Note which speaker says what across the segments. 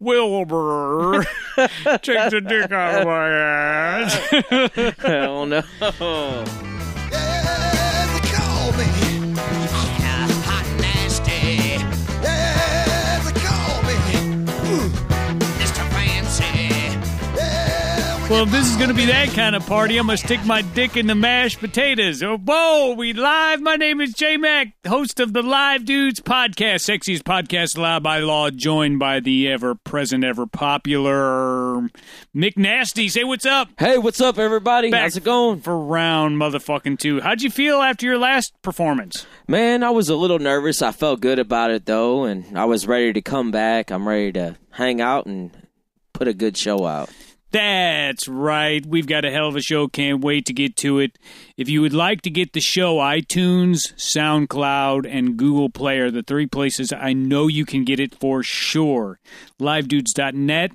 Speaker 1: Wilbur, take the dick out of my ass.
Speaker 2: Hell no.
Speaker 1: Well, if this is going to be that kind of party, I'm going to stick my dick in the mashed potatoes. Oh, whoa, we live. My name is J Mac, host of the Live Dudes podcast, sexiest podcast allowed by law, joined by the ever present, ever popular Mick Nasty. Say what's up.
Speaker 2: Hey, what's up, everybody?
Speaker 1: Back
Speaker 2: How's it going?
Speaker 1: For round motherfucking two. How'd you feel after your last performance?
Speaker 2: Man, I was a little nervous. I felt good about it, though, and I was ready to come back. I'm ready to hang out and put a good show out.
Speaker 1: That's right. We've got a hell of a show. Can't wait to get to it. If you would like to get the show, iTunes, SoundCloud, and Google Play are the three places I know you can get it for sure. LiveDudes.net,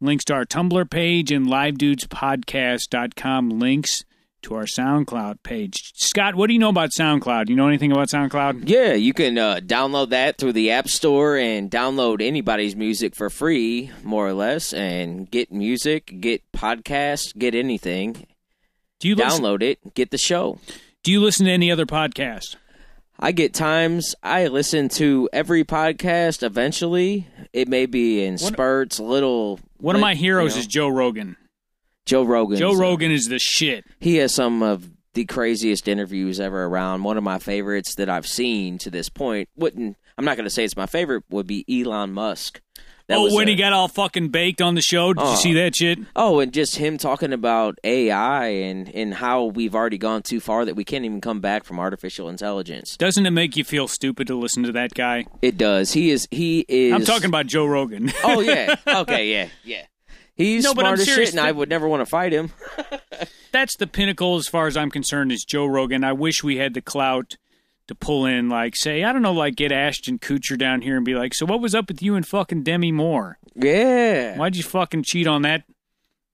Speaker 1: links to our Tumblr page, and LiveDudesPodcast.com links to our SoundCloud page. Scott, what do you know about SoundCloud? You know anything about SoundCloud?
Speaker 2: Yeah, you can uh, download that through the App Store and download anybody's music for free, more or less, and get music, get podcasts, get anything.
Speaker 1: Do you listen,
Speaker 2: Download it, get the show.
Speaker 1: do you listen to any other podcast?
Speaker 2: I get times I listen to every podcast eventually. It may be in spurts, little.
Speaker 1: One of my
Speaker 2: you
Speaker 1: heroes
Speaker 2: know.
Speaker 1: is Joe Rogan.
Speaker 2: Joe Rogan.
Speaker 1: Joe uh, Rogan is the shit.
Speaker 2: He has some of the craziest interviews ever around. One of my favorites that I've seen to this point wouldn't. I'm not going to say it's my favorite. Would be Elon Musk. That
Speaker 1: oh, when
Speaker 2: a-
Speaker 1: he got all fucking baked on the show, did you
Speaker 2: Oh.
Speaker 1: see that shit?
Speaker 2: Oh, and just him talking about AI and and how we've already gone too far that we can't even come back from artificial intelligence.
Speaker 1: Doesn't it make you feel stupid to listen to that guy?
Speaker 2: It does. He is. He is.
Speaker 1: I'm talking about Joe Rogan.
Speaker 2: Oh yeah. Okay. Yeah. Yeah. He's
Speaker 1: No, but I'm
Speaker 2: smart as
Speaker 1: serious.
Speaker 2: shit, and I would never want to fight him.
Speaker 1: That's the pinnacle, as far as I'm concerned, is Joe Rogan. I wish we had the clout to pull in, like, say, I don't know, like, get Ashton Kutcher down here and be like, so what was up with you and fucking Demi Moore?
Speaker 2: Yeah.
Speaker 1: Why'd you fucking cheat on that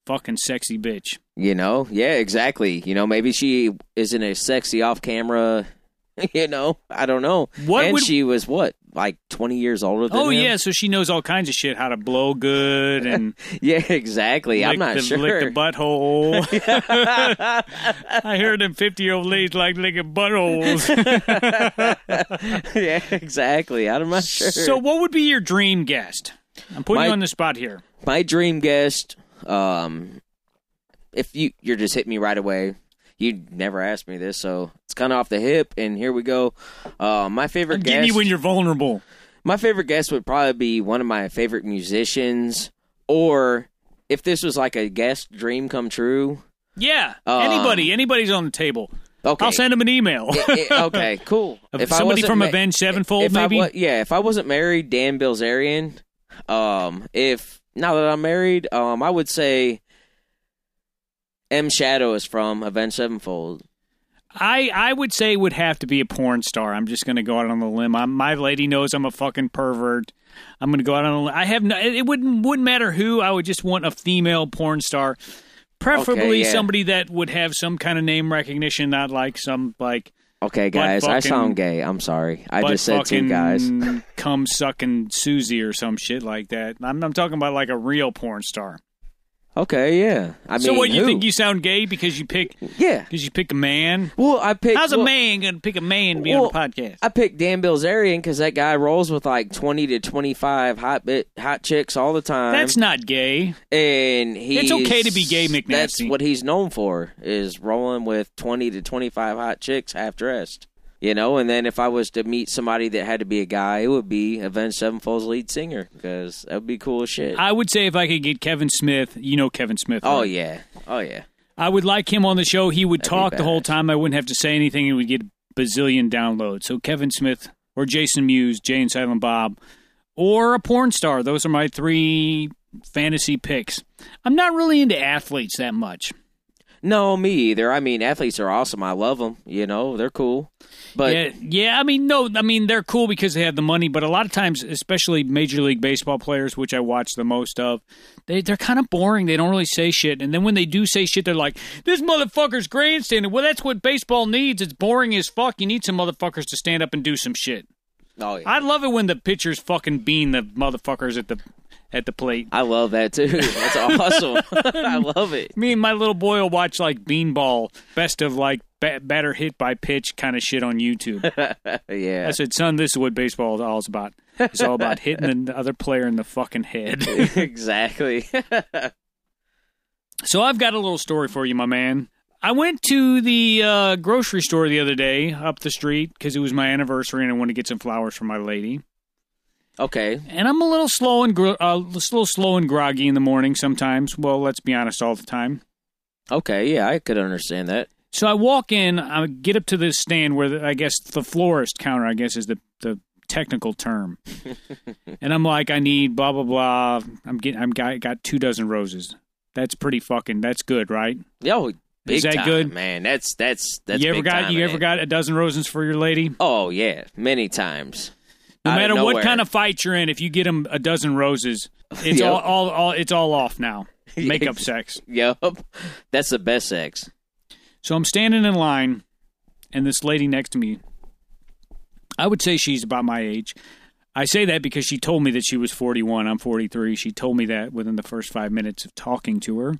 Speaker 1: fucking sexy bitch?
Speaker 2: You know. Yeah. Exactly. You know. Maybe she isn't as sexy off camera. You know. I don't know.
Speaker 1: What
Speaker 2: and
Speaker 1: would-
Speaker 2: she was what, like 20 years older than
Speaker 1: Oh
Speaker 2: him?
Speaker 1: yeah, so she knows all kinds of shit, how to blow good and
Speaker 2: Yeah. Exactly. I'm not
Speaker 1: the,
Speaker 2: sure.
Speaker 1: lick the butthole. I heard them fifty year old ladies like licking buttholes.
Speaker 2: yeah. Exactly. I'm not sure.
Speaker 1: So, what would be your dream guest? I'm putting
Speaker 2: My-
Speaker 1: you on the spot here.
Speaker 2: my dream guest um if you you're just hitting me right away you never asked me this so it's kind of off the hip and here we go uh my favorite
Speaker 1: I'm
Speaker 2: guest
Speaker 1: you when you're vulnerable.
Speaker 2: my favorite guest would probably be one of my favorite musicians or if this was like a guest dream come true
Speaker 1: Yeah,
Speaker 2: Um,
Speaker 1: anybody, anybody's on the table.
Speaker 2: okay
Speaker 1: I'll send him an email.
Speaker 2: I- I- okay cool If
Speaker 1: somebody from
Speaker 2: ma-
Speaker 1: Avenged Sevenfold,
Speaker 2: if
Speaker 1: maybe.
Speaker 2: I yeah if i wasn't married dan bilzerian um if now that i'm married um i would say M Shadow is from Avenged Sevenfold.
Speaker 1: I I would say would have to be a porn star. I'm just going to go out on the limb. I'm, my lady knows I'm a fucking pervert. I'm going to go out on a limb. I have no. It wouldn't wouldn't matter who. I would just want a female porn star, preferably
Speaker 2: Okay, yeah.
Speaker 1: somebody that would have some kind of name recognition, not like some like.
Speaker 2: Okay, guys, I sound gay. I'm sorry. I just said two guys.
Speaker 1: come sucking Susie or some shit like that. I'm, I'm talking about like a real porn star.
Speaker 2: Okay, yeah. I mean,
Speaker 1: so what you
Speaker 2: who?
Speaker 1: think you sound gay because you pick
Speaker 2: Yeah.
Speaker 1: because you pick a man?
Speaker 2: Well, I pick.
Speaker 1: How's a man to pick a man to be
Speaker 2: well,
Speaker 1: on a podcast?
Speaker 2: I picked Dan Bilzerian because that guy rolls with like twenty to twenty-five hot bit hot chicks all the time.
Speaker 1: That's not gay.
Speaker 2: and he.
Speaker 1: It's okay to be gay,
Speaker 2: That's what he's known for is rolling with twenty to twenty-five hot chicks half dressed. You know, and then if I was to meet somebody that had to be a guy, it would be Avenged Sevenfold's lead singer because that would be cool as shit.
Speaker 1: I would say if I could get Kevin Smith, you know Kevin Smith.
Speaker 2: oh yeah, oh yeah.
Speaker 1: I would like him on the show. He would
Speaker 2: That'd
Speaker 1: talk the whole time. I wouldn't have to say anything. It would get a bazillion downloads. So Kevin Smith or Jason Mewes, Jay and Silent Bob, or a porn star. Those are my three fantasy picks. I'm not really into athletes that much.
Speaker 2: No, me either. I mean, athletes are awesome. I love them. You know, they're cool. But
Speaker 1: yeah, yeah. I mean, no, I mean they're cool because they have the money. But a lot of times, especially Major League Baseball players, which I watch the most of, they they're kind of boring. They don't really say shit. And then when they do say shit, they're like, "This motherfucker's grandstanding." Well, that's what baseball needs. It's boring as fuck. You need some motherfuckers to stand up and do some shit.
Speaker 2: Oh yeah.
Speaker 1: I love it when the pitchers fucking bean the motherfuckers at the at the plate.
Speaker 2: I love that too. That's awesome. I love it.
Speaker 1: Me and my little boy will watch like beanball, best of like ba- batter hit by pitch kind of shit on YouTube.
Speaker 2: Yeah.
Speaker 1: I said, son, this is what baseball is all about. It's all about hitting the other player in the fucking head.
Speaker 2: exactly.
Speaker 1: so I've got a little story for you, my man. I went to the uh, grocery store the other day up the street because it was my anniversary and I wanted to get some flowers for my lady.
Speaker 2: Okay.
Speaker 1: And I'm a little slow and gro- uh, a little slow and groggy in the morning sometimes. Well, let's be honest, all the time.
Speaker 2: Okay. Yeah, I could understand that.
Speaker 1: So I walk in, I get up to this stand where the, I guess the florist counter, I guess is the the technical term, and I'm like, I need blah blah blah. I'm getting, I'm got, got two dozen roses. That's pretty fucking. That's good, right?
Speaker 2: Yo, big
Speaker 1: Is that
Speaker 2: time,
Speaker 1: good?
Speaker 2: man. That's that's that's.
Speaker 1: you ever got you ever got a dozen roses for your lady?
Speaker 2: Oh yeah, many times.
Speaker 1: No matter what kind of fight you're in, if you get them a dozen roses, it's
Speaker 2: Yep.
Speaker 1: all, all all it's all off now. Makeup sex.
Speaker 2: Yep, that's the best sex.
Speaker 1: So I'm standing in line, and this lady next to me, I would say she's about my age. I say that because she told me that she was 41. I'm 43. She told me that within the first five minutes of talking to her.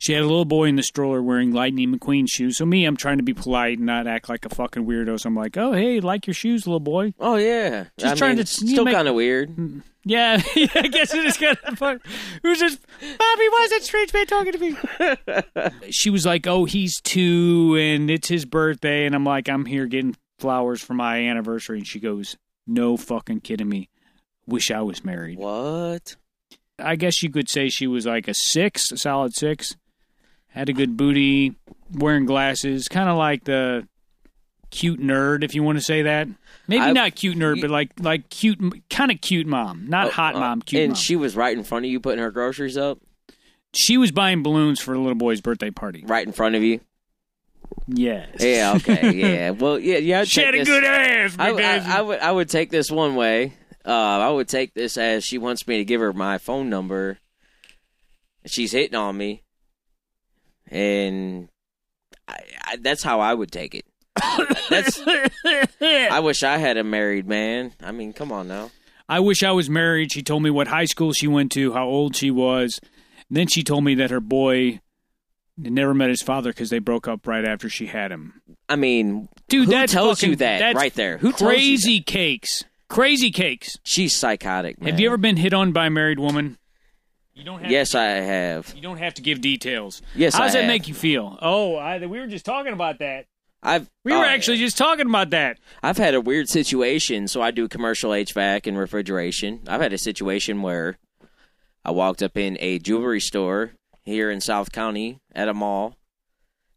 Speaker 1: She had a little boy in the stroller wearing Lightning McQueen shoes. So me, I'm trying to be polite and not act like a fucking weirdo. So I'm like, "Oh, hey, like your shoes, little boy."
Speaker 2: Oh yeah,
Speaker 1: Just
Speaker 2: I
Speaker 1: trying
Speaker 2: mean,
Speaker 1: to-
Speaker 2: still
Speaker 1: make-
Speaker 2: kind of weird.
Speaker 1: Mm, yeah, yeah, I guess it is kind of fun. Who's this? Bobby, why is that strange man talking to me? she was like, "Oh, he's two, and it's his birthday," and I'm like, "I'm here getting flowers for my anniversary," and she goes, "No fucking kidding me. Wish I was married."
Speaker 2: What?
Speaker 1: I guess you could say she was like a six, a solid six. Had a good booty, wearing glasses, kind of like the cute nerd, if you want to say that. Maybe
Speaker 2: I-
Speaker 1: not cute nerd, but like like cute, kind of cute mom, not hot
Speaker 2: Uh,
Speaker 1: mom, cute
Speaker 2: and
Speaker 1: mom.
Speaker 2: she was right in front of you, putting her groceries up,
Speaker 1: She was buying balloons for a little boy's birthday party.
Speaker 2: right in front of you.
Speaker 1: Yes.
Speaker 2: Yeah. Okay. yeah. Well. Yeah. Yeah. I'd
Speaker 1: She had a
Speaker 2: this-
Speaker 1: good ass.
Speaker 2: I, I, I would. I would take this one way. Uh, I would take this as she wants me to give her my phone number. She's hitting on me, and I, I, that's how I would take it. That's. I wish I had a married man. I mean, come on now.
Speaker 1: I wish I was married. She told me what high school she went to, how old she was. then she told me that her boy never met his father because they broke up right after she had him.
Speaker 2: I mean,
Speaker 1: Dude,
Speaker 2: who
Speaker 1: that's
Speaker 2: tells
Speaker 1: fucking-
Speaker 2: you that right there? Who tells you that?
Speaker 1: crazy cakes? Crazy cakes.
Speaker 2: She's psychotic. Man.
Speaker 1: Have you ever been hit on by a married woman? You don't have.
Speaker 2: Yes, I have.
Speaker 1: You don't have to give details.
Speaker 2: Yes,
Speaker 1: How
Speaker 2: I
Speaker 1: does that
Speaker 2: have.
Speaker 1: make you feel? Oh, I, we were just talking about that.
Speaker 2: I've.
Speaker 1: We were
Speaker 2: oh,
Speaker 1: actually just talking about that.
Speaker 2: I've had a weird situation. So I do commercial HVAC and refrigeration. I've had a situation where I walked up in a jewelry store here in South County at a mall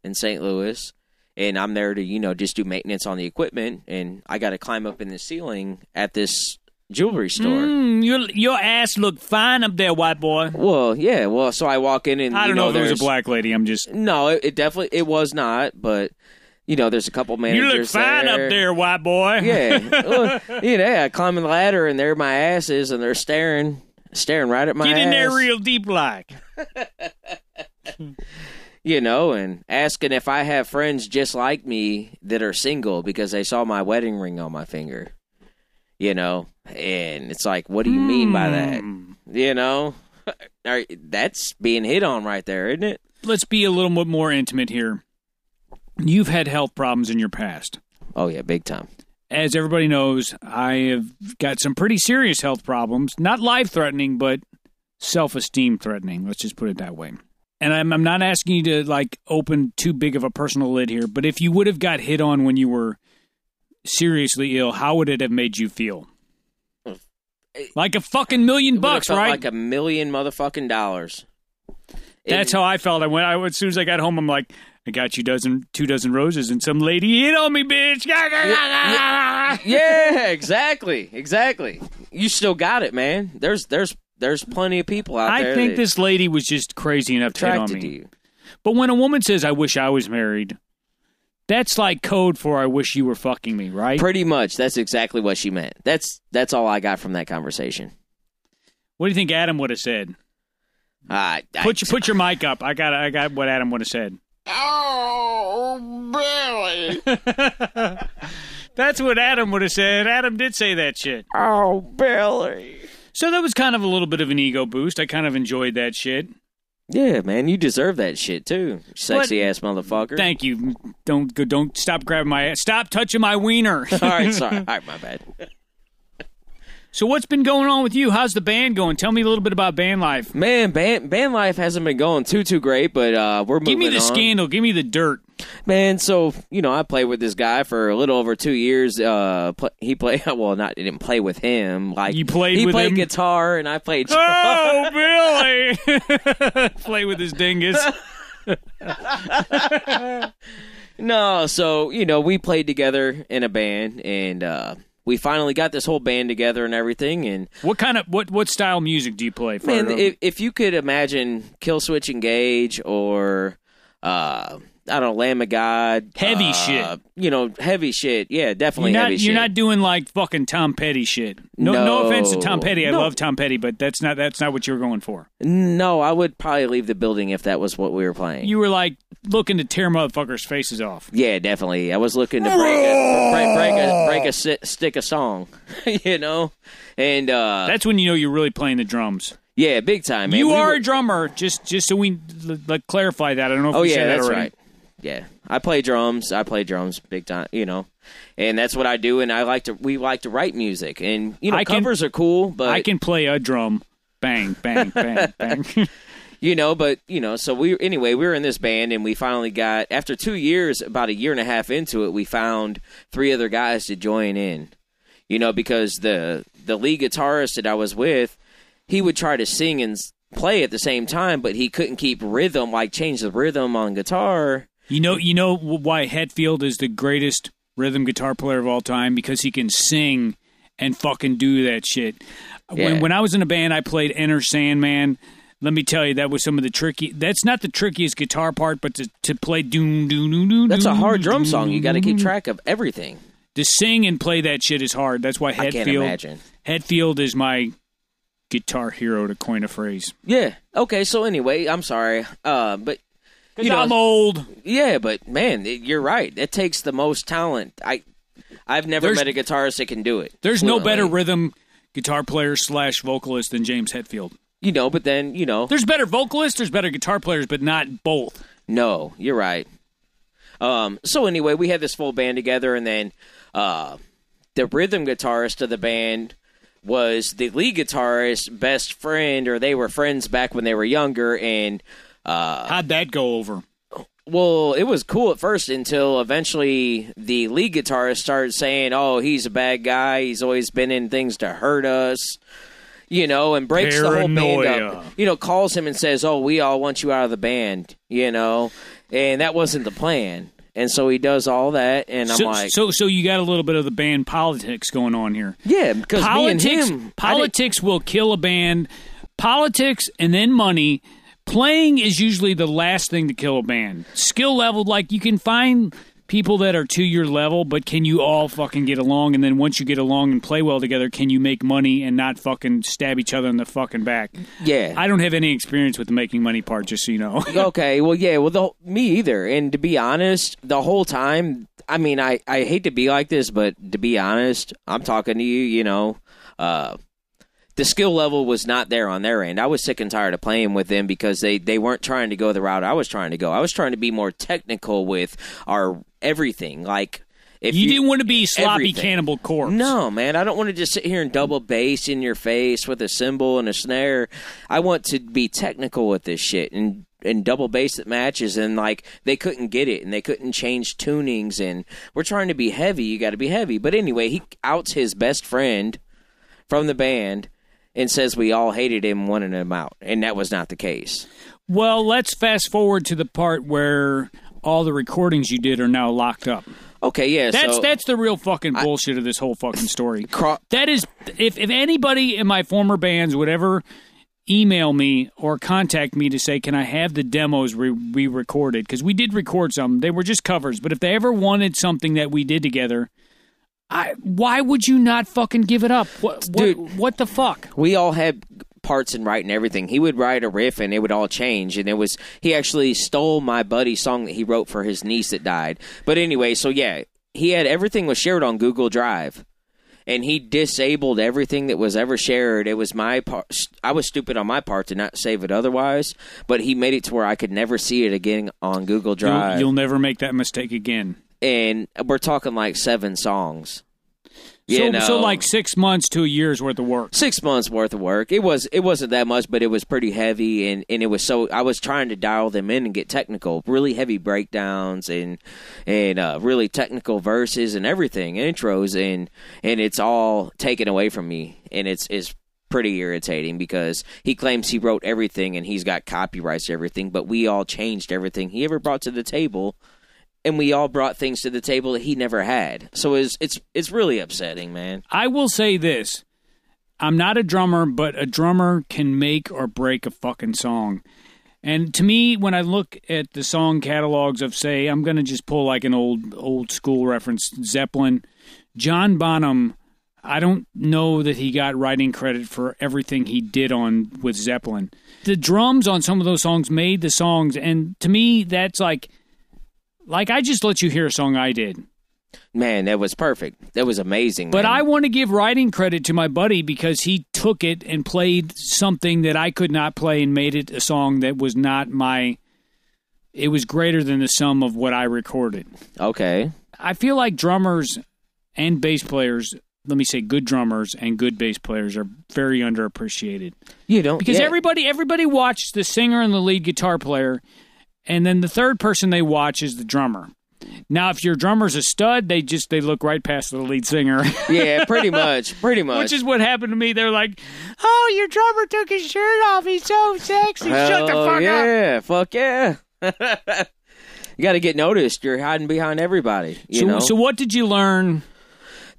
Speaker 2: in St. Louis, and I'm there to you know just do maintenance on the equipment, and I got to climb up in the ceiling at this jewelry store.
Speaker 1: Mm, your your ass looked fine up there, white boy.
Speaker 2: Well, yeah. Well, so I walk in and
Speaker 1: I don't know, if it was a black lady. I'm just.
Speaker 2: No, it, it definitely it was not. But you know, there's a couple managers.
Speaker 1: You look fine up there, white boy.
Speaker 2: Yeah, you know, yeah, climbing the ladder and there my ass is, and they're staring, staring right at my
Speaker 1: Get in there real deep like.
Speaker 2: you know, and asking if I have friends just like me that are single because they saw my wedding ring on my finger, you know, and it's like, what do you mean by that?
Speaker 1: Hmm.
Speaker 2: You know, that's being hit on right there, isn't it?
Speaker 1: Let's be a little bit more intimate here. You've had health problems in your past.
Speaker 2: Oh yeah, big time.
Speaker 1: As everybody knows, I have got some pretty serious health problems. Not life threatening, but self esteem threatening. Let's just put it that way. And I'm, I'm not asking you to like open too big of a personal lid here, but if you would have got hit on when you were seriously ill, how would it have made you feel? Like a fucking million bucks, right?
Speaker 2: Like a million motherfucking dollars.
Speaker 1: That's
Speaker 2: It-
Speaker 1: how I felt. I went. I as soon as I got home, I'm like, I got you dozen, two dozen roses, and some lady hit on me, bitch.
Speaker 2: yeah, exactly, exactly. You still got it, man. There's there's there's plenty of people out
Speaker 1: I
Speaker 2: there.
Speaker 1: I
Speaker 2: think
Speaker 1: this lady was just crazy enough to hit on me.
Speaker 2: to.
Speaker 1: But when a woman says, "I wish I was married," that's like code for "I wish you were fucking me," right?
Speaker 2: Pretty much, that's exactly what she meant. That's that's all I got from that conversation.
Speaker 1: What do you think Adam would have said?
Speaker 2: I, I,
Speaker 1: Put your put your mic up. I got I got what Adam would have said.
Speaker 3: Oh, Billy.
Speaker 1: That's what Adam would have said. Adam did say that shit.
Speaker 2: Oh, Billy.
Speaker 1: So that was kind of a little bit of an ego boost. I kind of enjoyed that shit.
Speaker 2: Yeah, man, you deserve that shit too, sexy ass motherfucker.
Speaker 1: Thank you. Don't go. Don't stop grabbing my ass. Stop touching my wiener.
Speaker 2: All right, sorry. All right, my bad.
Speaker 1: so what's been going on with you? How's the band going? Tell me a little bit about band life.
Speaker 2: Man, band band life hasn't been going too too great, but uh, we're moving
Speaker 1: Give me the
Speaker 2: on.
Speaker 1: scandal. Give me the dirt.
Speaker 2: Man, so you know, I played with this guy for a little over two years. Uh, he played well, not didn't play with him. Like
Speaker 1: You played
Speaker 2: he played
Speaker 1: him?
Speaker 2: guitar, and I played.
Speaker 1: Oh, Billy! Play with his dingus.
Speaker 2: no, so you know, we played together in a band, and uh, we finally got this whole band together and everything. And
Speaker 1: What kind of what what style music do you play? For
Speaker 2: man, if, if you could imagine Killswitch Engage or uh, I don't know, Lamb of God,
Speaker 1: Heavy
Speaker 2: uh,
Speaker 1: shit.
Speaker 2: you know, heavy shit. Yeah, definitely
Speaker 1: you're not you're not doing like fucking Tom Petty shit. No, no,
Speaker 2: No.
Speaker 1: offense to Tom Petty. I
Speaker 2: No.
Speaker 1: love Tom Petty, but that's not that's not what you were going for.
Speaker 2: No, I would probably leave the building if that was what we were playing.
Speaker 1: You were like looking to tear motherfuckers' faces off.
Speaker 2: yeah, definitely. I was looking to break a break, break a break a stick a song, you know, and uh,
Speaker 1: That's when you know you're really playing the drums.
Speaker 2: yeah, big time. Man.
Speaker 1: you
Speaker 2: We
Speaker 1: are
Speaker 2: were-
Speaker 1: a drummer. Just just so we like clarify that. I don't know if
Speaker 2: Oh
Speaker 1: we
Speaker 2: yeah,
Speaker 1: said that
Speaker 2: that's
Speaker 1: already.
Speaker 2: right. Yeah, I play drums. I play drums big time. You know, and that's what I do. And I like to. We like to write music, and you know,
Speaker 1: I can-
Speaker 2: covers are cool, but
Speaker 1: I can play a drum. Bang, bang, bang, bang.
Speaker 2: you know, but you know, so we anyway, we were in this band, and we finally got after two years, about a year and a half into it, we found three other guys to join in. You know, because the the lead guitarist that I was with, he would try to sing and play at the same time, but he couldn't keep rhythm, like change the rhythm on guitar.
Speaker 1: You know, you know why Hetfield is the greatest rhythm guitar player of all time because he can sing and fucking do that shit.
Speaker 2: Yeah.
Speaker 1: When when I was in a band, I played Enter Sandman. Let me tell you, that was some of the tricky. That's not the trickiest guitar part, but to to play doom doom doom doom.
Speaker 2: That's a hard drum song. You got to keep track of everything.
Speaker 1: To sing and play that shit is hard. That's why
Speaker 2: imagine.
Speaker 1: Hetfield is my guitar hero to coin a phrase.
Speaker 2: Yeah. Okay. So anyway, I'm sorry. Uh, but
Speaker 1: Because
Speaker 2: You know-
Speaker 1: I'm old.
Speaker 2: yeah, but man, it, you're right. It takes the most talent. I, I've never
Speaker 1: There's-
Speaker 2: met a guitarist that can do it.
Speaker 1: There's no better rhythm guitar player slash vocalist than James Hetfield.
Speaker 2: You know, but then you know,
Speaker 1: There's better vocalists, there's better guitar players, but not both.
Speaker 2: no, you're right. Um. So anyway, we had this full band together, and then, uh, the rhythm guitarist of the band was the lead guitarist's best friend, or they were friends back when they were younger, and uh,
Speaker 1: How'd that go over?
Speaker 2: Well, it was cool at first until eventually the lead guitarist started saying, "Oh, he's a bad guy. He's always been in things to hurt us." You know, and breaks the whole band up. You know, calls him and says, "Oh, we all want you out of the band." You know, and that wasn't the plan. And so he does all that, and I'm
Speaker 1: so,
Speaker 2: like,
Speaker 1: so, so you got a little bit of the band politics going on here.
Speaker 2: "Yeah," because
Speaker 1: Politics,
Speaker 2: him,
Speaker 1: politics will kill a band. Politics and then money. Playing is usually the last thing to kill a band. Skill level, like you can find people that are to your level, but can you all fucking get along? And then once you get along and play well together, can you make money and not fucking stab each other in the fucking back?
Speaker 2: yeah,
Speaker 1: I don't have any experience with the making money part, just so you know.
Speaker 2: okay, well, yeah, well, the, me either. And to be honest, the whole time, I mean, I, I hate to be like this, but to be honest, I'm talking to you, you know, uh, the skill level was not there on their end. I was sick and tired of playing with them because they, they weren't trying to go the route I was trying to go. I was trying to be more technical with our everything. Like, if
Speaker 1: you, didn't want to be sloppy
Speaker 2: everything.
Speaker 1: cannibal corpse.
Speaker 2: No, man, I don't want to just sit here and double bass in your face with a cymbal and a snare. I want to be technical with this shit and and double bass at matches and like they couldn't get it and they couldn't change tunings and we're trying to be heavy. You got to be heavy. But anyway, he outs his best friend from the band and says we all hated him, wanted him out, and that was not the case.
Speaker 1: Well, let's fast forward to the part where all the recordings you did are now locked up.
Speaker 2: Okay, yeah.
Speaker 1: That's
Speaker 2: so,
Speaker 1: that's the real fucking bullshit of this whole fucking story.
Speaker 2: Cro-
Speaker 1: That is, if if anybody in my former bands would ever email me or contact me to say, can I have the demos re- re-recorded? Because we did record some. They were just covers. But if they ever wanted something that we did together, I why would you not fucking give it up? What, what,
Speaker 2: Dude.
Speaker 1: what the fuck?
Speaker 2: we all had parts in writing everything. He would write a riff and it would all change. And it was he actually stole my buddy's song that he wrote for his niece that died. But anyway, so yeah, he had everything was shared on Google Drive, and he disabled everything that was ever shared. It was my part. I was stupid on my part to not save it otherwise, but he made it to where I could never see it again on Google
Speaker 1: You'll,
Speaker 2: Drive.
Speaker 1: you'll never make that mistake again.
Speaker 2: And we're talking like seven songs. You
Speaker 1: so,
Speaker 2: know?
Speaker 1: so like six months to a year's worth of work.
Speaker 2: six months worth of work. It was it wasn't that much, but it was pretty heavy, and and it was so I was trying to dial them in and get technical, really heavy breakdowns and and uh, really technical verses and everything, intros, and and it's all taken away from me, and it's it's pretty irritating because he claims he wrote everything and he's got copyrights to everything, but we all changed everything he ever brought to the table. And we all brought things to the table that he never had, so it's it's it's really upsetting, man.
Speaker 1: I will say this. I'm not a drummer, but a drummer can make or break a fucking song. And to me, when I look at the song catalogs of, say, I'm going to just pull like an old old school reference, Zeppelin, John Bonham. I don't know that he got writing credit for everything he did on with Zeppelin. The drums on some of those songs made the songs, and to me, that's like, like I just let you hear a song I did.
Speaker 2: Man, that was perfect. That was amazing.
Speaker 1: But
Speaker 2: man.
Speaker 1: I want to give writing credit to my buddy because he took it and played something that I could not play and made it a song that was not my. It was greater than the sum of what I recorded.
Speaker 2: okay.
Speaker 1: I feel like drummers and bass players, let me say good drummers and good bass players are very underappreciated.
Speaker 2: You don't
Speaker 1: Because
Speaker 2: yeah.
Speaker 1: everybody everybody watches the singer and the lead guitar player and then the third person they watch is the drummer. Now if your drummer's a stud, they just they look right past the lead singer.
Speaker 2: yeah, pretty much, pretty much.
Speaker 1: Which is what happened to me. They're like, "Oh, your drummer took his shirt off. He's so sexy. Shut the
Speaker 2: Hell
Speaker 1: fuck up."
Speaker 2: yeah, fuck yeah. you got to get noticed. You're hiding behind everybody. You
Speaker 1: So,
Speaker 2: know.
Speaker 1: so what did you learn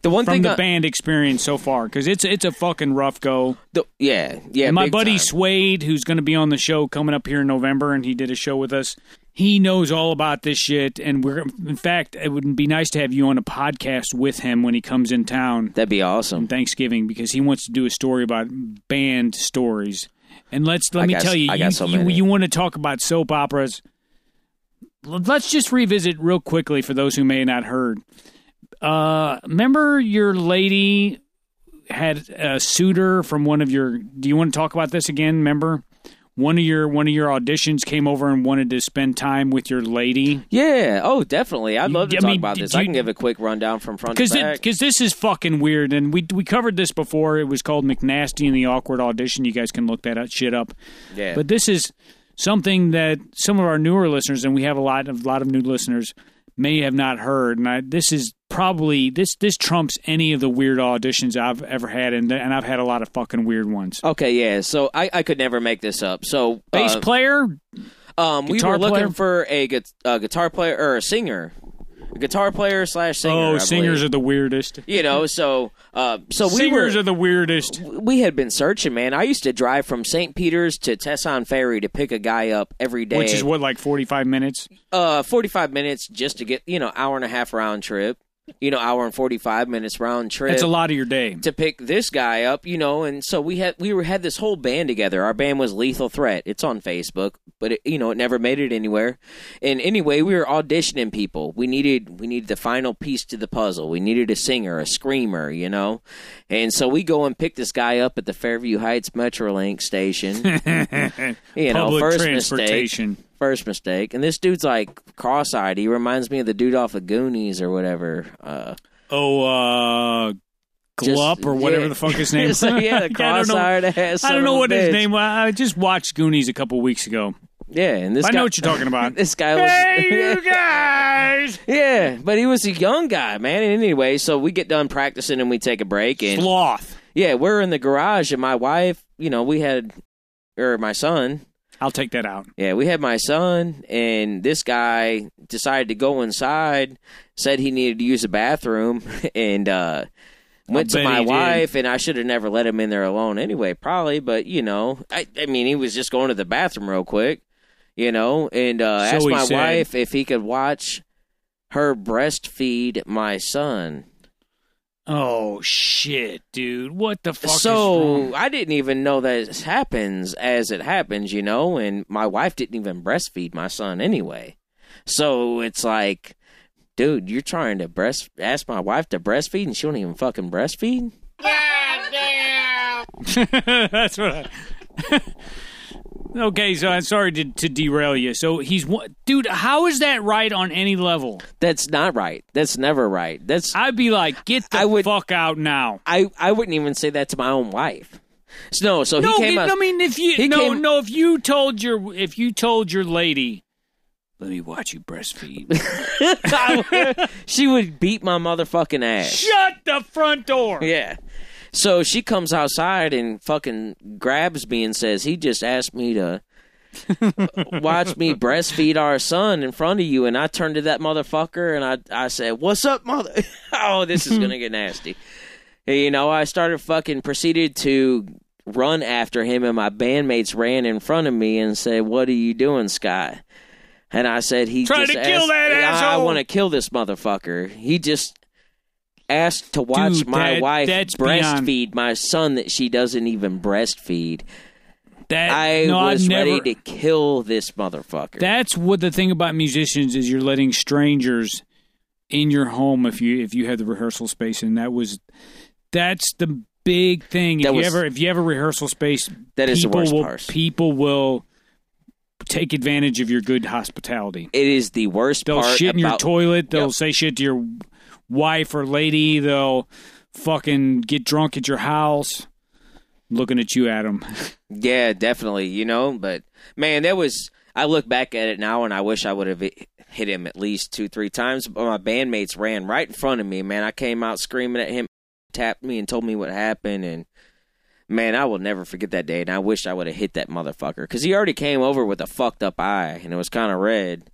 Speaker 2: the one
Speaker 1: from
Speaker 2: thing,
Speaker 1: the
Speaker 2: I-
Speaker 1: band experience so far? Because it's it's a fucking rough go.
Speaker 2: the- yeah, yeah.
Speaker 1: and my buddy
Speaker 2: time.
Speaker 1: Swade, who's going to be on the show coming up here in November, and he did a show with us. He knows all about this shit, and we're in fact, it would be nice to have you on a podcast with him when he comes in town
Speaker 2: That'd be awesome.
Speaker 1: Thanksgiving because he wants to do a story about band stories. And let's let
Speaker 2: I
Speaker 1: me
Speaker 2: got-
Speaker 1: tell you, you,
Speaker 2: so
Speaker 1: you, you want to talk about soap operas. Let's just revisit real quickly for those who may not heard. Uh, remember your lady had a suitor from one of your. Do you want to talk about this again? Remember one of your one of your auditions came over and wanted to spend time with your lady
Speaker 2: Yeah. Oh, definitely. I'd love to
Speaker 1: I
Speaker 2: talk
Speaker 1: mean,
Speaker 2: about this. I can give a quick rundown from front to
Speaker 1: because because this is fucking weird and we we covered this before. It was called McNasty and the Awkward Audition. You guys can look that shit up.
Speaker 2: yeah.
Speaker 1: But this is something that some of our newer listeners, and we have a lot of lot of new listeners, may have not heard. And I, this is probably this this trumps any of the weird auditions I've ever had, and and I've had a lot of fucking weird ones.
Speaker 2: okay. Yeah. So I, I could never make this up. So
Speaker 1: Bass
Speaker 2: uh,
Speaker 1: player,
Speaker 2: Um, we were looking
Speaker 1: player?
Speaker 2: for a, gu- a guitar player or a singer, guitar player slash singer.
Speaker 1: oh,
Speaker 2: I
Speaker 1: singers
Speaker 2: believe.
Speaker 1: are the weirdest.
Speaker 2: you know. So, uh, so we
Speaker 1: singers
Speaker 2: were
Speaker 1: are the weirdest.
Speaker 2: we had been searching, man. I used to drive from St. Peter's to Tesson Ferry to pick a guy up every day.
Speaker 1: Which is what, like forty five minutes?
Speaker 2: uh, forty five minutes just to get you know hour and a half round trip. You know, hour and forty five minutes round trip.
Speaker 1: It's a lot of your day.
Speaker 2: to pick this guy up, you know, and so we had we were had this whole band together. Our band was Lethal Threat. It's on Facebook, but it, you know, it never made it anywhere. And anyway, we were auditioning people. We needed we needed the final piece to the puzzle. We needed a singer, a screamer, you know. And so we go and pick this guy up at the Fairview Heights Metrolink station. you know,
Speaker 1: Public
Speaker 2: first mistake. First mistake. And this dude's like cross-eyed. He reminds me of the dude off of Goonies or whatever. Uh
Speaker 1: Oh, uh,
Speaker 2: Just-
Speaker 1: Glup or whatever
Speaker 2: yeah.
Speaker 1: the fuck his name. is.
Speaker 2: So, yeah, the
Speaker 1: I don't know.
Speaker 2: cross-eyed ass.
Speaker 1: I don't know what his name was. I just watched Goonies a couple weeks ago.
Speaker 2: Yeah, and this
Speaker 1: I
Speaker 2: guy,
Speaker 1: know what you're talking about.
Speaker 2: this guy was.
Speaker 1: hey, you guys!
Speaker 2: yeah, but he was a young guy, man. And anyway, so we get done practicing and we take a break, and
Speaker 1: Sloth.
Speaker 2: yeah, we're in the garage, and my wife, you know, we had, or my son,
Speaker 1: I'll take that out.
Speaker 2: yeah, we had my son, and this guy decided to go inside, said he needed to use the bathroom, and uh went to my
Speaker 1: he did.
Speaker 2: wife, and I should have never let him in there alone anyway, probably. But you know, I, I mean, he was just going to the bathroom real quick, you know, and uh,
Speaker 1: So
Speaker 2: asked my
Speaker 1: said.
Speaker 2: wife if he could watch her breastfeed my son.
Speaker 1: Oh shit, dude! What the fuck is
Speaker 2: so
Speaker 1: wrong?
Speaker 2: I didn't even know that it happens as it happens, you know, and my wife didn't even breastfeed my son anyway. So it's like dude, you're trying to breast ask my wife to breastfeed and she won't even fucking breastfeed. God damn!
Speaker 1: That's what. I... okay, so I'm sorry to, to derail you. So he's one- dude. How is that right on any level?
Speaker 2: That's not right. That's never right. That's
Speaker 1: I'd be like, get the
Speaker 2: I would-
Speaker 1: fuck out now.
Speaker 2: I I wouldn't even say that to my own wife. So, no, so
Speaker 1: no,
Speaker 2: he came
Speaker 1: get-
Speaker 2: out.
Speaker 1: I mean, if you no
Speaker 2: came-
Speaker 1: no, if you told your if you told your lady, let me watch you breastfeed.
Speaker 2: she would beat my motherfucking ass.
Speaker 1: Shut the front door.
Speaker 2: Yeah. So she comes outside and fucking grabs me and says, "He just asked me to watch me breastfeed our son in front of you." And I turned to that motherfucker and I I said, "What's up, mother?" oh, this is gonna get nasty. You know, I started fucking proceeded to run after him, and my bandmates ran in front of me and said, "What are you doing, Scott?" And I said, "He
Speaker 1: Trying
Speaker 2: just
Speaker 1: to kill
Speaker 2: asked-
Speaker 1: that
Speaker 2: I- I want to kill this motherfucker. He just." Asked to watch
Speaker 1: Dude,
Speaker 2: my
Speaker 1: that-
Speaker 2: wife
Speaker 1: that's beyond-
Speaker 2: breastfeed my son that she doesn't even breastfeed.
Speaker 1: That
Speaker 2: I
Speaker 1: no,
Speaker 2: was
Speaker 1: never,
Speaker 2: ready to kill this motherfucker.
Speaker 1: That's what the thing about musicians is. You're letting strangers in your home if you if you have the rehearsal space, and that was that's the big thing. If
Speaker 2: That
Speaker 1: you
Speaker 2: was-
Speaker 1: ever if you have a rehearsal space,
Speaker 2: That is the
Speaker 1: people
Speaker 2: worst
Speaker 1: will,
Speaker 2: part.
Speaker 1: People will take advantage of your good hospitality.
Speaker 2: it is the worst
Speaker 1: They'll
Speaker 2: part
Speaker 1: shit in your toilet. They'll
Speaker 2: Yep.
Speaker 1: say shit to your wife or lady. They'll fucking get drunk at your house. Looking at you, Adam.
Speaker 2: Yeah, definitely. You know, but man, that was. I look back at it now, and I wish I would have hit him at least two, three times. But my bandmates ran right in front of me. Man, I came out screaming at him, tapped me, and told me what happened. And man, I will never forget that day. And I wish I would have hit that motherfucker because he already came over with a fucked up eye, and it was kind of red.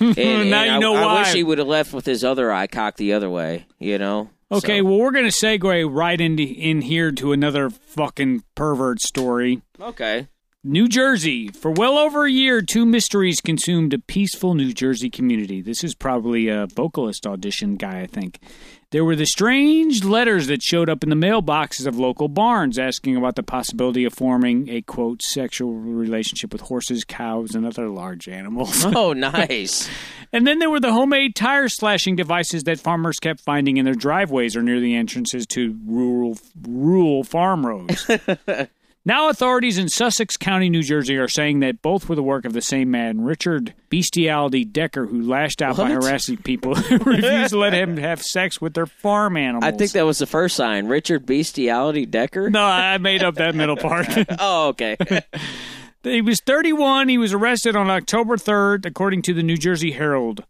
Speaker 2: And, and
Speaker 1: Now you
Speaker 2: I,
Speaker 1: know
Speaker 2: I
Speaker 1: why.
Speaker 2: wish he would have left with his other eye cocked the other way. You know.
Speaker 1: Okay,
Speaker 2: So-
Speaker 1: well, we're going to segue right into in here to another fucking pervert story.
Speaker 2: okay.
Speaker 1: New Jersey. For well over a year, two mysteries consumed a peaceful New Jersey community. This is probably a vocalist audition guy, I think. There were the strange letters that showed up in the mailboxes of local barns asking about the possibility of forming a, quote, sexual relationship with horses, cows, and other large animals.
Speaker 2: Oh, nice.
Speaker 1: And then there were the homemade tire slashing devices that farmers kept finding in their driveways or near the entrances to rural rural farm roads. now authorities in Sussex County, New Jersey are saying that both were the work of the same man, Richard Bestiality Decker, who lashed out by harassing people who refused to let him have sex with their farm animals.
Speaker 2: I think that was the first sign. Richard Bestiality Decker.
Speaker 1: No, I made up that middle part.
Speaker 2: Oh, okay.
Speaker 1: He was 31. He was arrested on October 3rd, according to the New Jersey Herald.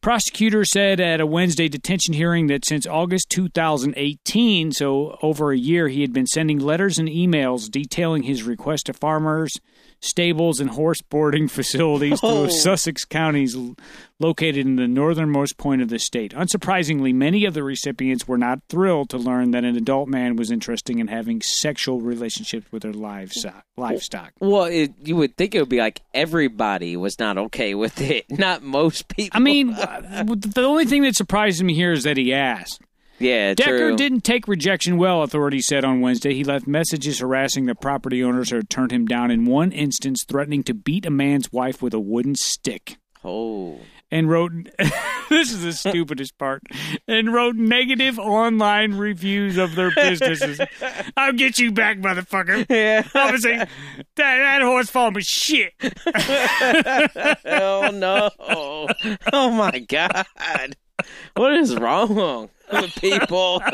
Speaker 1: Prosecutor said at a Wednesday detention hearing that since August 2018, so over a year, he had been sending letters and emails detailing his request to farmers, stables, and horse boarding facilities
Speaker 2: Oh.
Speaker 1: through Sussex counties located in the northernmost point of the state. Unsurprisingly, many of the recipients were not thrilled to learn that an adult man was interested in having sexual relationships with their livestock. livestock.
Speaker 2: well, it, you would think it would be like everybody was not okay with it, not most people.
Speaker 1: I mean, uh, the only thing that surprises me here is that he asked.
Speaker 2: Yeah,
Speaker 1: Decker
Speaker 2: true.
Speaker 1: didn't take rejection well, authorities said on Wednesday. He left messages harassing the property owners who had turned him down in one instance, threatening to beat a man's wife with a wooden stick.
Speaker 2: Oh,
Speaker 1: And wrote, this is the stupidest part, and wrote negative online reviews of their businesses. I'll get you back, motherfucker.
Speaker 2: yeah.
Speaker 1: Obviously, that, that horse farm was shit.
Speaker 2: oh no! Oh my god! What is wrong people?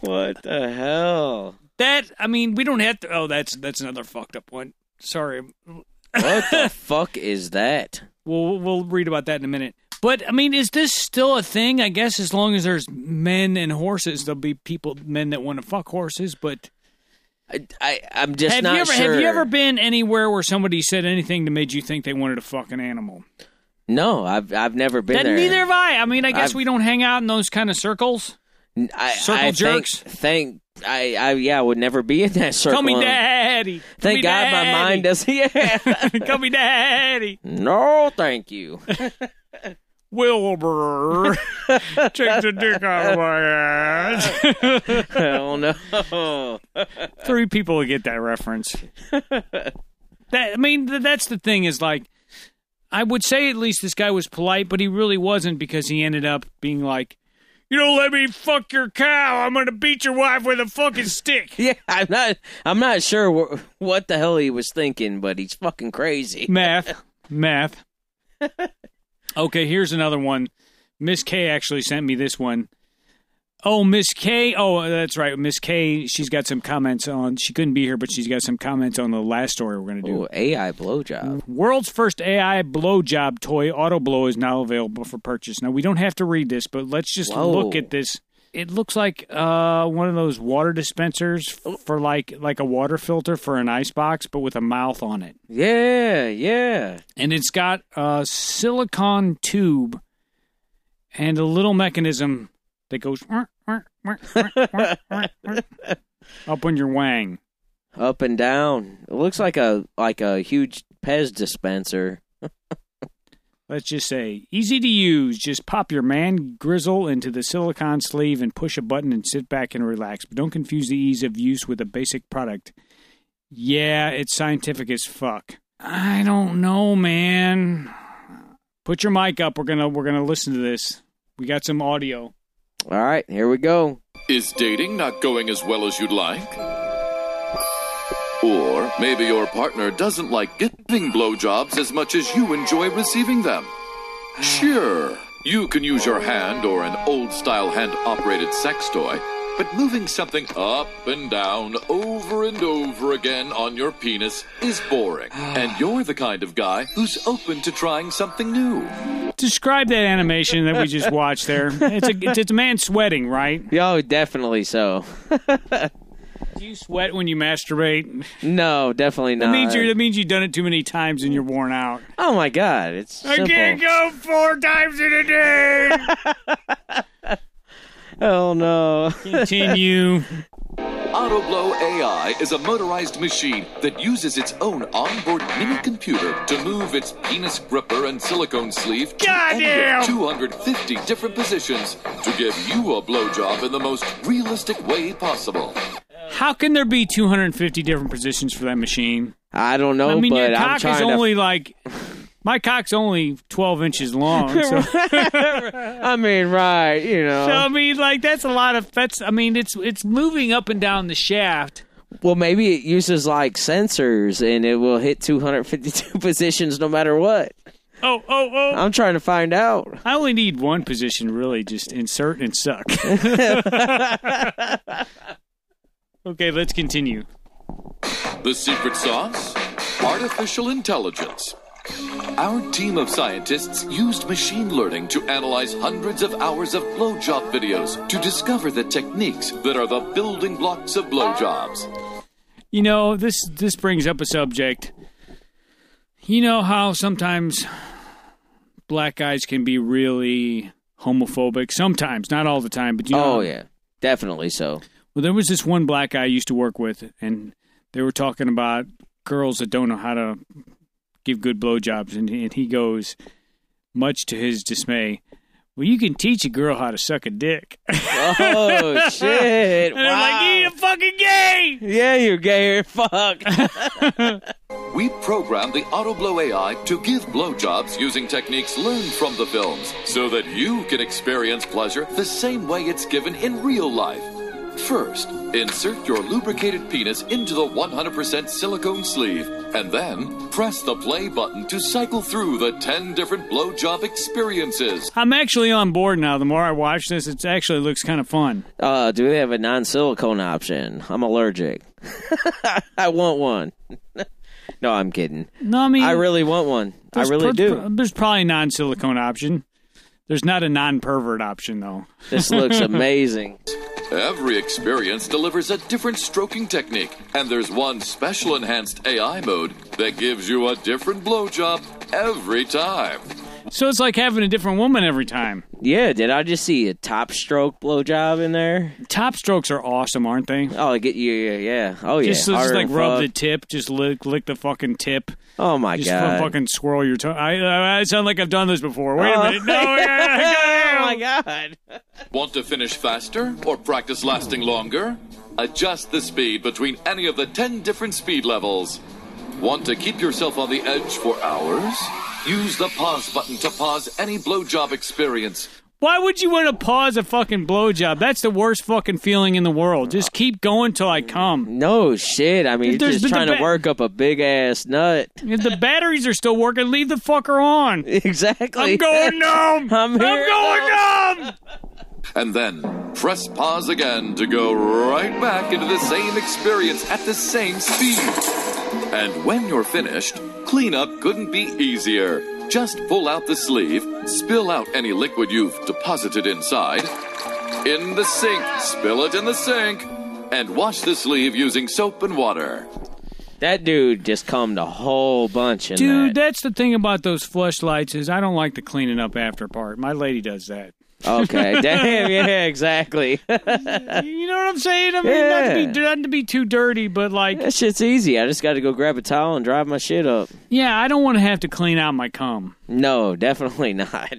Speaker 2: what the hell?
Speaker 1: That, I mean, we don't have to, oh, that's, that's another fucked up one. Sorry.
Speaker 2: What the fuck is that?
Speaker 1: We'll we'll read about that in a minute. But I mean, is this still a thing? I guess as long as there's men and horses, there'll be people, men that want to fuck horses. But
Speaker 2: I, I I'm just
Speaker 1: have
Speaker 2: not
Speaker 1: you ever
Speaker 2: sure.
Speaker 1: have you ever been anywhere where somebody said anything that made you think they wanted to fuck an animal?
Speaker 2: No, I've I've never been
Speaker 1: That,
Speaker 2: there.
Speaker 1: neither have I. I mean, I guess
Speaker 2: I've-
Speaker 1: we don't hang out in those kind of circles.
Speaker 2: I,
Speaker 1: Circle
Speaker 2: I
Speaker 1: jerks?
Speaker 2: Thank, I, I yeah, I would never be in that circle.
Speaker 1: Call me daddy.
Speaker 2: Thank
Speaker 1: me
Speaker 2: God my mind doesn't. Yeah.
Speaker 1: Call me daddy.
Speaker 2: no, thank you.
Speaker 1: Wilbur, take the dick out of my ass.
Speaker 2: Hell oh, no.
Speaker 1: Three people will get that reference. that I mean, that's the thing is like I would say at least this guy was polite, but he really wasn't because he ended up being like, "You don't let me fuck your cow. I'm gonna beat your wife with a fucking stick."
Speaker 2: Yeah, I'm not. I'm not sure wh- what the hell he was thinking, but he's fucking crazy.
Speaker 1: Math, math. Okay, here's another one. Miss K actually sent me this one. Oh, Miss K. Oh, that's right. Miss K. She's got some comments on. She couldn't be here, but she's got some comments on the last story we're going to do.
Speaker 2: Ooh, AI blowjob.
Speaker 1: World's first AI blowjob toy, AutoBlow, is now available for purchase. Now we don't have to read this, but let's just
Speaker 2: Whoa.
Speaker 1: look at this. It looks like uh, one of those water dispensers for like like a water filter for an ice box, but with a mouth on it.
Speaker 2: Yeah, yeah.
Speaker 1: And it's got a silicon tube and a little mechanism that goes up on your wang.
Speaker 2: Up and down. It looks like a like a huge Pez dispenser.
Speaker 1: Let's just say easy to use. Just pop your man grizzle into the silicon sleeve and push a button and sit back and relax. But don't confuse the ease of use with a basic product. Yeah, it's scientific as fuck. I don't know, man. Put your mic up. We're gonna we're gonna listen to this. We got some audio.
Speaker 2: All right, here we go.
Speaker 4: Is dating not going as well as you'd like? Or maybe your partner doesn't like giving blowjobs as much as you enjoy receiving them. Sure, you can use your hand or an old style hand operated sex toy, but moving something up and down over and over again on your penis is boring. And you're the kind of guy who's open to trying something new.
Speaker 1: Describe that animation that we just watched there. It's a it's, it's a man sweating, right?
Speaker 2: Yo, oh, definitely so.
Speaker 1: Do you sweat when you masturbate?
Speaker 2: No, definitely
Speaker 1: That
Speaker 2: not.
Speaker 1: means you that means you've done it too many times and you're worn out.
Speaker 2: oh my god, it's simple.
Speaker 1: I can't go four times in a day.
Speaker 2: Oh no.
Speaker 1: Continue.
Speaker 4: AutoBlow AI is a motorized machine that uses its own onboard mini computer to move its penis gripper and silicone sleeve to
Speaker 1: Goddamn!
Speaker 4: any of 250 different positions to give you a blowjob in the most realistic way possible.
Speaker 1: How can there be 250 different positions for that machine?
Speaker 2: I don't know,
Speaker 1: I mean,
Speaker 2: but
Speaker 1: your
Speaker 2: I'm
Speaker 1: cock is
Speaker 2: trying
Speaker 1: only like my cock's only 12 inches long. So.
Speaker 2: I mean, right? You know.
Speaker 1: so I mean, like that's a lot of that's. I mean, it's it's moving up and down the shaft.
Speaker 2: well, maybe it uses like sensors, and it will hit 252 positions no matter what.
Speaker 1: Oh, oh, oh!
Speaker 2: I'm trying to find out.
Speaker 1: I only need one position, really. Just insert and suck. okay, let's continue.
Speaker 4: The secret sauce? Artificial intelligence. Our team of scientists used machine learning to analyze hundreds of hours of blowjob videos to discover the techniques that are the building blocks of blowjobs.
Speaker 1: You know, this this brings up a subject. You know how sometimes black guys can be really homophobic. Sometimes, not all the time, but you know.
Speaker 2: Oh yeah, definitely so.
Speaker 1: Well, there was this one black guy I used to work with, and they were talking about girls that don't know how to give good blowjobs, and, and he goes, much to his dismay, "Well, you can teach a girl how to suck a dick."
Speaker 2: Oh shit!
Speaker 1: And I'm like,
Speaker 2: wow.
Speaker 1: "You fucking gay!"
Speaker 2: Yeah, you're gay fuck.
Speaker 4: We programmed the AutoBlow AI to give blowjobs using techniques learned from the films so that you can experience pleasure the same way it's given in real life. First, insert your lubricated penis into the 100% silicone sleeve and then press the play button to cycle through the 10 different blowjob experiences.
Speaker 1: I'm actually on board now. The more I watch this, it actually looks kind of fun.
Speaker 2: uh, do they have a non-silicone option? I'm allergic. I want one. no, I'm kidding.
Speaker 1: No, I mean,
Speaker 2: I really want one. I really
Speaker 1: pr-
Speaker 2: do.
Speaker 1: pr- There's probably a non-silicone option. There's not a non-pervert option though.
Speaker 2: This looks amazing.
Speaker 4: Every experience delivers a different stroking technique, and there's one special enhanced AI mode that gives you a different blowjob every time.
Speaker 1: So it's like having a different woman every time.
Speaker 2: Yeah, did I just see a top stroke blowjob in there?
Speaker 1: Top strokes are awesome, aren't they?
Speaker 2: Oh, I get you. Yeah, yeah. Oh yeah.
Speaker 1: Just, just like rub
Speaker 2: fuck.
Speaker 1: the tip, just lick, lick the fucking tip.
Speaker 2: Oh my
Speaker 1: Just
Speaker 2: god.
Speaker 1: Just fucking swirl your tongue. I, I, I sound like I've done this before. Wait
Speaker 2: Oh.
Speaker 1: a minute. No, yeah,
Speaker 2: oh my god.
Speaker 4: Want to finish faster or practice lasting longer? Adjust the speed between any of the 10 different speed levels. Want to keep yourself on the edge for hours? Use the pause button to pause any blowjob experience.
Speaker 1: Why would you want to pause a fucking blowjob? That's the worst fucking feeling in the world. Just keep going till I come.
Speaker 2: No shit. I mean, you're
Speaker 1: There's
Speaker 2: just
Speaker 1: the
Speaker 2: trying to work up a big ass nut.
Speaker 1: If the batteries are still working, leave the fucker on.
Speaker 2: Exactly.
Speaker 1: I'm going numb.
Speaker 2: I'm here.
Speaker 1: going numb.
Speaker 4: And then press pause again to go right back into the same experience at the same speed. And when you're finished, cleanup couldn't be easier. Just pull out the sleeve, spill out any liquid you've deposited inside, in the sink, spill it in the sink, and wash the sleeve using soap and water.
Speaker 2: That dude just cummed a whole bunch in
Speaker 1: Dude,
Speaker 2: that.
Speaker 1: that's the thing about those flashlights is I don't like the cleaning up after part. My lady does that.
Speaker 2: Okay. Damn. Yeah. Exactly.
Speaker 1: you know what I'm saying? I mean, not, to be, not to be too dirty, but like,
Speaker 2: that shit's easy. I just got to go grab a towel and drive my shit up.
Speaker 1: yeah, I don't want to have to clean out my cum.
Speaker 2: No, definitely not.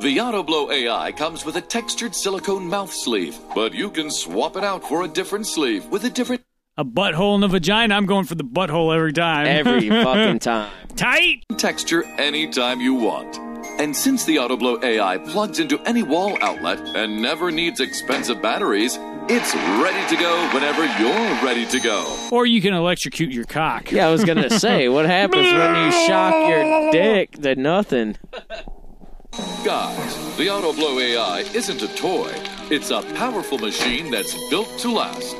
Speaker 4: The AutoBlow AI comes with a textured silicone mouth sleeve, but you can swap it out for a different sleeve with a different
Speaker 1: A butthole in the vagina. I'm going for the butthole every time.
Speaker 2: Every fucking time.
Speaker 1: tight.
Speaker 4: texture anytime you want. And since the AutoBlow AI plugs into any wall outlet and never needs expensive batteries, it's ready to go whenever you're ready to go.
Speaker 1: Or you can electrocute your cock.
Speaker 2: Yeah, I was gonna say, what happens when you shock your dick to nothing?
Speaker 4: Guys, the AutoBlow AI isn't a toy. It's a powerful machine that's built to last.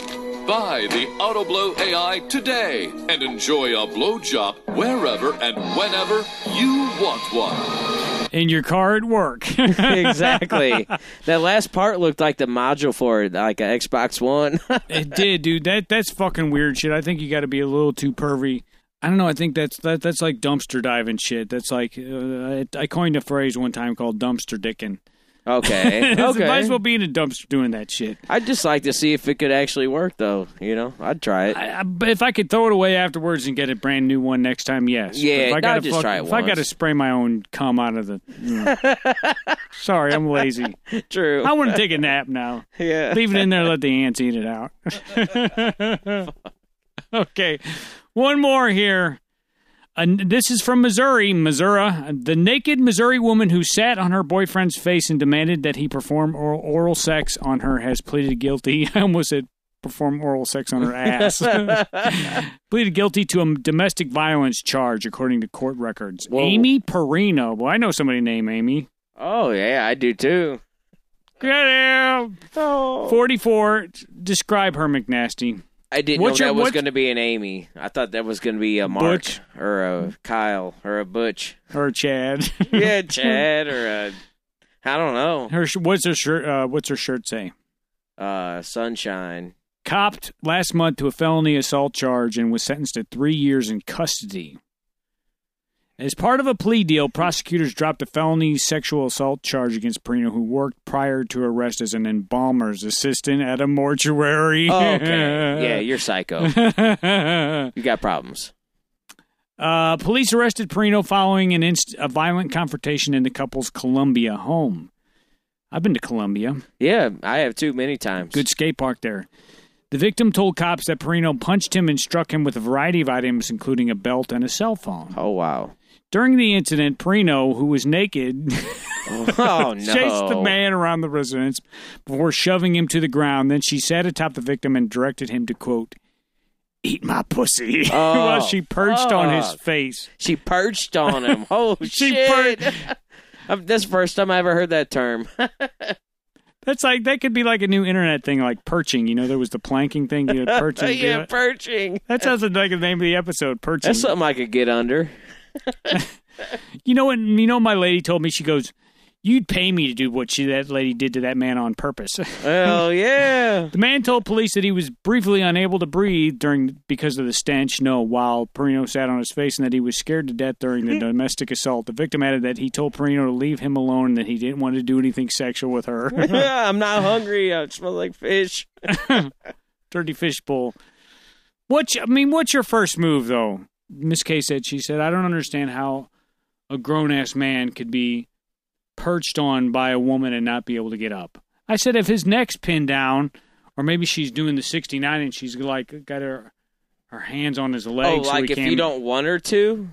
Speaker 4: Buy the AutoBlow AI today and enjoy a blowjob wherever and whenever you want one.
Speaker 1: In your car at work.
Speaker 2: exactly. That last part looked like the module for it, like an Xbox One.
Speaker 1: it did, dude. That that's fucking weird shit. I think you got to be a little too pervy. I don't know. I think that's that, that's like dumpster diving shit. That's like uh, I, I coined a phrase one time called dumpster dicking.
Speaker 2: Okay. okay.
Speaker 1: Might as well be in a dumpster doing that shit.
Speaker 2: I'd just like to see if it could actually work, though. You know, I'd try it.
Speaker 1: I, I, but if I could throw it away afterwards and get a brand new one next time, yes.
Speaker 2: Yeah,
Speaker 1: But if I
Speaker 2: no,
Speaker 1: gotta
Speaker 2: just
Speaker 1: fuck-
Speaker 2: try it
Speaker 1: If I got to spray my own cum out of the, you know. sorry, I'm lazy.
Speaker 2: True.
Speaker 1: I want to take a nap now.
Speaker 2: yeah.
Speaker 1: Leave it in there, let the ants eat it out. okay, one more here. Uh, this is from Missouri, Missouri. The naked Missouri woman who sat on her boyfriend's face and demanded that he perform oral, oral sex on her has pleaded guilty. I almost said perform oral sex on her ass. pleaded guilty to a domestic violence charge, according to court records.
Speaker 2: Whoa.
Speaker 1: Amy Perino. Well, I know somebody named Amy.
Speaker 2: Oh yeah, I do too.
Speaker 1: Get him.
Speaker 2: Oh.
Speaker 1: 44. Describe her, McNasty.
Speaker 2: I didn't
Speaker 1: What's
Speaker 2: know
Speaker 1: your-
Speaker 2: that was going to be an Amy. I thought that was going to be a Mark
Speaker 1: Butch.
Speaker 2: or a Kyle or a Butch.
Speaker 1: Or a Chad.
Speaker 2: Yeah, Chad or a I don't know.
Speaker 1: her what's her shirt? Uh, what's her shirt say?
Speaker 2: Uh, Sunshine.
Speaker 1: Copped last month to a felony assault charge and was sentenced to three years in custody. As part of a plea deal, prosecutors dropped a felony sexual assault charge against Perino, who worked prior to arrest as an embalmer's assistant at a mortuary.
Speaker 2: Oh, okay. yeah, you're psycho. You got problems.
Speaker 1: Uh, police arrested Perino following an inst- a violent confrontation in the couple's Columbia home. I've been to Columbia.
Speaker 2: Yeah, I have too many times.
Speaker 1: Good skate park there. The victim told cops that Perino punched him and struck him with a variety of items, including a belt and a cell phone.
Speaker 2: Oh wow.
Speaker 1: During the incident, Perino, who was naked,
Speaker 2: Oh no.
Speaker 1: chased the man around the residence before shoving him to the ground. Then she sat atop the victim and directed him to, quote, eat my pussy, while she oh, perched on his face.
Speaker 2: She perched on him. Oh
Speaker 1: She
Speaker 2: shit. That's the first time I ever heard that term.
Speaker 1: That's like that could be like a new internet thing, like perching. You know, there was the planking thing. You know, perching.
Speaker 2: yeah, perching.
Speaker 1: that sounds like the name of the episode. Perching.
Speaker 2: That's something I could get under.
Speaker 1: You know what? You know, my lady told me she goes, "You'd pay me to do what she that lady did to that man on purpose."
Speaker 2: Hell yeah.
Speaker 1: the man told police that he was briefly unable to breathe during because of the stench. No, while Perino sat on his face, and that he was scared to death during the hmm. domestic assault. The victim added that he told Perino to leave him alone and that he didn't want to do anything sexual with her.
Speaker 2: I'm not hungry. I smell like fish.
Speaker 1: Dirty fish bowl. What's I mean? What's your first move though? Miss K said she said I don't understand how a grown ass man could be perched on by a woman and not be able to get up. I said if his neck's pinned down, or maybe she's doing the sixty nine and she's like got her her hands on his
Speaker 2: Oh,
Speaker 1: legs. so
Speaker 2: like
Speaker 1: he
Speaker 2: if
Speaker 1: can't,
Speaker 2: you don't want her to?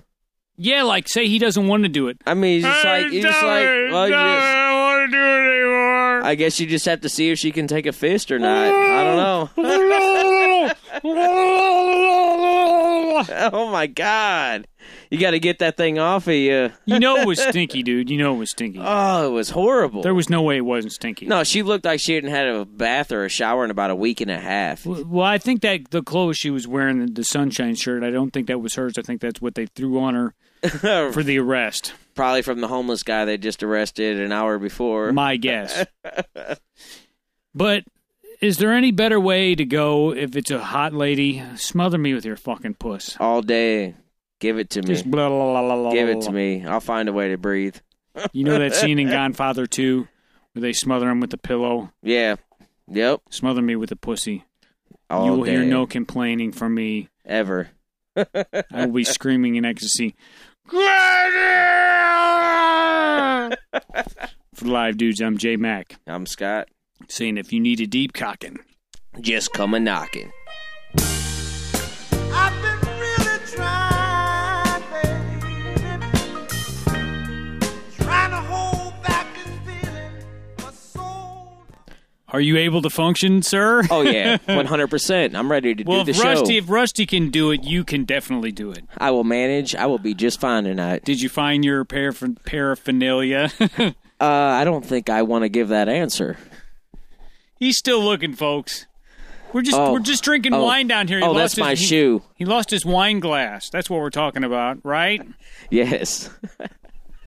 Speaker 1: Yeah, like say he doesn't want to do it.
Speaker 2: I mean, he's just like he's just like well, just,
Speaker 1: don't want to do it anymore.
Speaker 2: I guess you just have to see if she can take a fist or not. I don't know. oh my god, you got to get that thing off of you.
Speaker 1: you know it was stinky, dude. You know it was stinky.
Speaker 2: Oh, it was horrible.
Speaker 1: There was no way it wasn't stinky.
Speaker 2: no, she looked like she hadn't had a bath or a shower in about a week and a half.
Speaker 1: Well, I think that the clothes she was wearing, the, the sunshine shirt, I don't think that was hers. I think that's what they threw on her for the arrest.
Speaker 2: Probably from the homeless guy they just arrested an hour before.
Speaker 1: My guess. but is there any better way to go if it's a hot lady? Smother me with your fucking puss.
Speaker 2: All day, give it to me.
Speaker 1: Just blah, blah, blah, blah,
Speaker 2: Give it to me. I'll find a way to breathe.
Speaker 1: You know that scene in Godfather 2 where they smother him with the pillow?
Speaker 2: Yeah. Yep.
Speaker 1: Smother me with a pussy.
Speaker 2: All
Speaker 1: you will
Speaker 2: day.
Speaker 1: hear no complaining from me.
Speaker 2: ever.
Speaker 1: I will be screaming in ecstasy. For the live dudes, I'm Jay Mack
Speaker 2: I'm Scott.
Speaker 1: Saying if you need a deep cocking,
Speaker 2: Just come a knocking.
Speaker 3: I've been really trying, baby. Trying to hold back this feeling for so
Speaker 1: are you able to function, sir?
Speaker 2: Oh yeah, one hundred percent. I'm ready to
Speaker 1: well,
Speaker 2: do
Speaker 1: if
Speaker 2: the show.
Speaker 1: Rusty, if Rusty can do it, you can definitely do it.
Speaker 2: I will manage. I will be just fine tonight.
Speaker 1: Did you find your parapher- paraphernalia?
Speaker 2: Uh, I don't think I want to give that answer.
Speaker 1: He's still looking, folks. We're just
Speaker 2: Oh.
Speaker 1: we're just drinking
Speaker 2: Oh.
Speaker 1: wine down here. He
Speaker 2: Oh, that's
Speaker 1: his-
Speaker 2: my
Speaker 1: he-
Speaker 2: shoe.
Speaker 1: He lost his wine glass. That's what we're talking about, right?
Speaker 2: Yes.